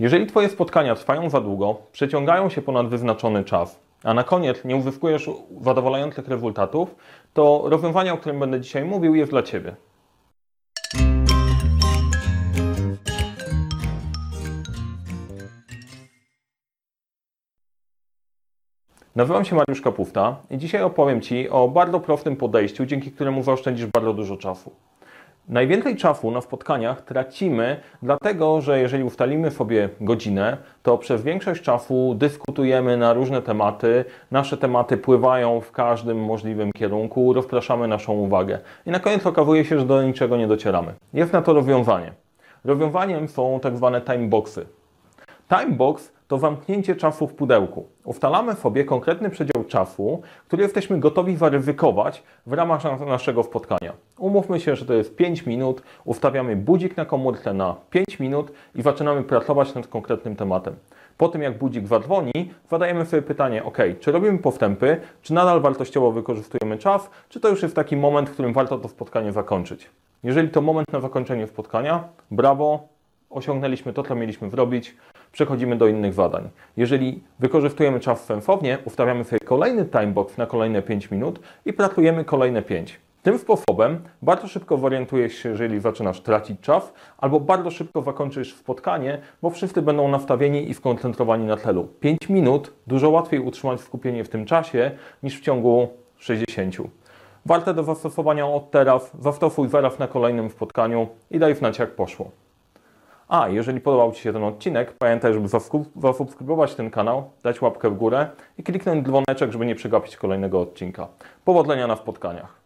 Jeżeli Twoje spotkania trwają za długo, przeciągają się ponad wyznaczony czas, a na koniec nie uzyskujesz zadowalających rezultatów, to rozwiązanie, o którym będę dzisiaj mówił, jest dla Ciebie. Nazywam się Mariusz Kapufta i dzisiaj opowiem Ci o bardzo prostym podejściu, dzięki któremu zaoszczędzisz bardzo dużo czasu. Najwięcej czasu na spotkaniach tracimy, dlatego że jeżeli ustalimy sobie godzinę, to przez większość czasu dyskutujemy na różne tematy, nasze tematy pływają w każdym możliwym kierunku, rozpraszamy naszą uwagę i na koniec okazuje się, że do niczego nie docieramy. Jest na to rozwiązanie. Rozwiązaniem są tak zwane timeboxy. Timebox to zamknięcie czasu w pudełku. Ustalamy sobie konkretny przedział czasu, który jesteśmy gotowi zaryzykować w ramach naszego spotkania. Umówmy się, że to jest 5 minut, ustawiamy budzik na komórce na 5 minut i zaczynamy pracować nad konkretnym tematem. Po tym jak budzik zadzwoni, zadajemy sobie pytanie, ok, czy robimy postępy, czy nadal wartościowo wykorzystujemy czas, czy to już jest taki moment, w którym warto to spotkanie zakończyć. Jeżeli to moment na zakończenie spotkania, brawo, osiągnęliśmy to, co mieliśmy zrobić, przechodzimy do innych zadań. Jeżeli wykorzystujemy czas sensownie, ustawiamy sobie kolejny timebox na kolejne 5 minut i pracujemy kolejne 5. Tym sposobem bardzo szybko zorientujesz się, jeżeli zaczynasz tracić czas, albo bardzo szybko zakończysz spotkanie, bo wszyscy będą nastawieni i skoncentrowani na celu. 5 minut dużo łatwiej utrzymać skupienie w tym czasie niż w ciągu 60. Warte do zastosowania od teraz, zastosuj zaraz na kolejnym spotkaniu i daj znać jak poszło. A, jeżeli podobał Ci się ten odcinek, pamiętaj, żeby zasubskrybować ten kanał, dać łapkę w górę i kliknąć dzwoneczek, żeby nie przegapić kolejnego odcinka. Powodzenia na spotkaniach.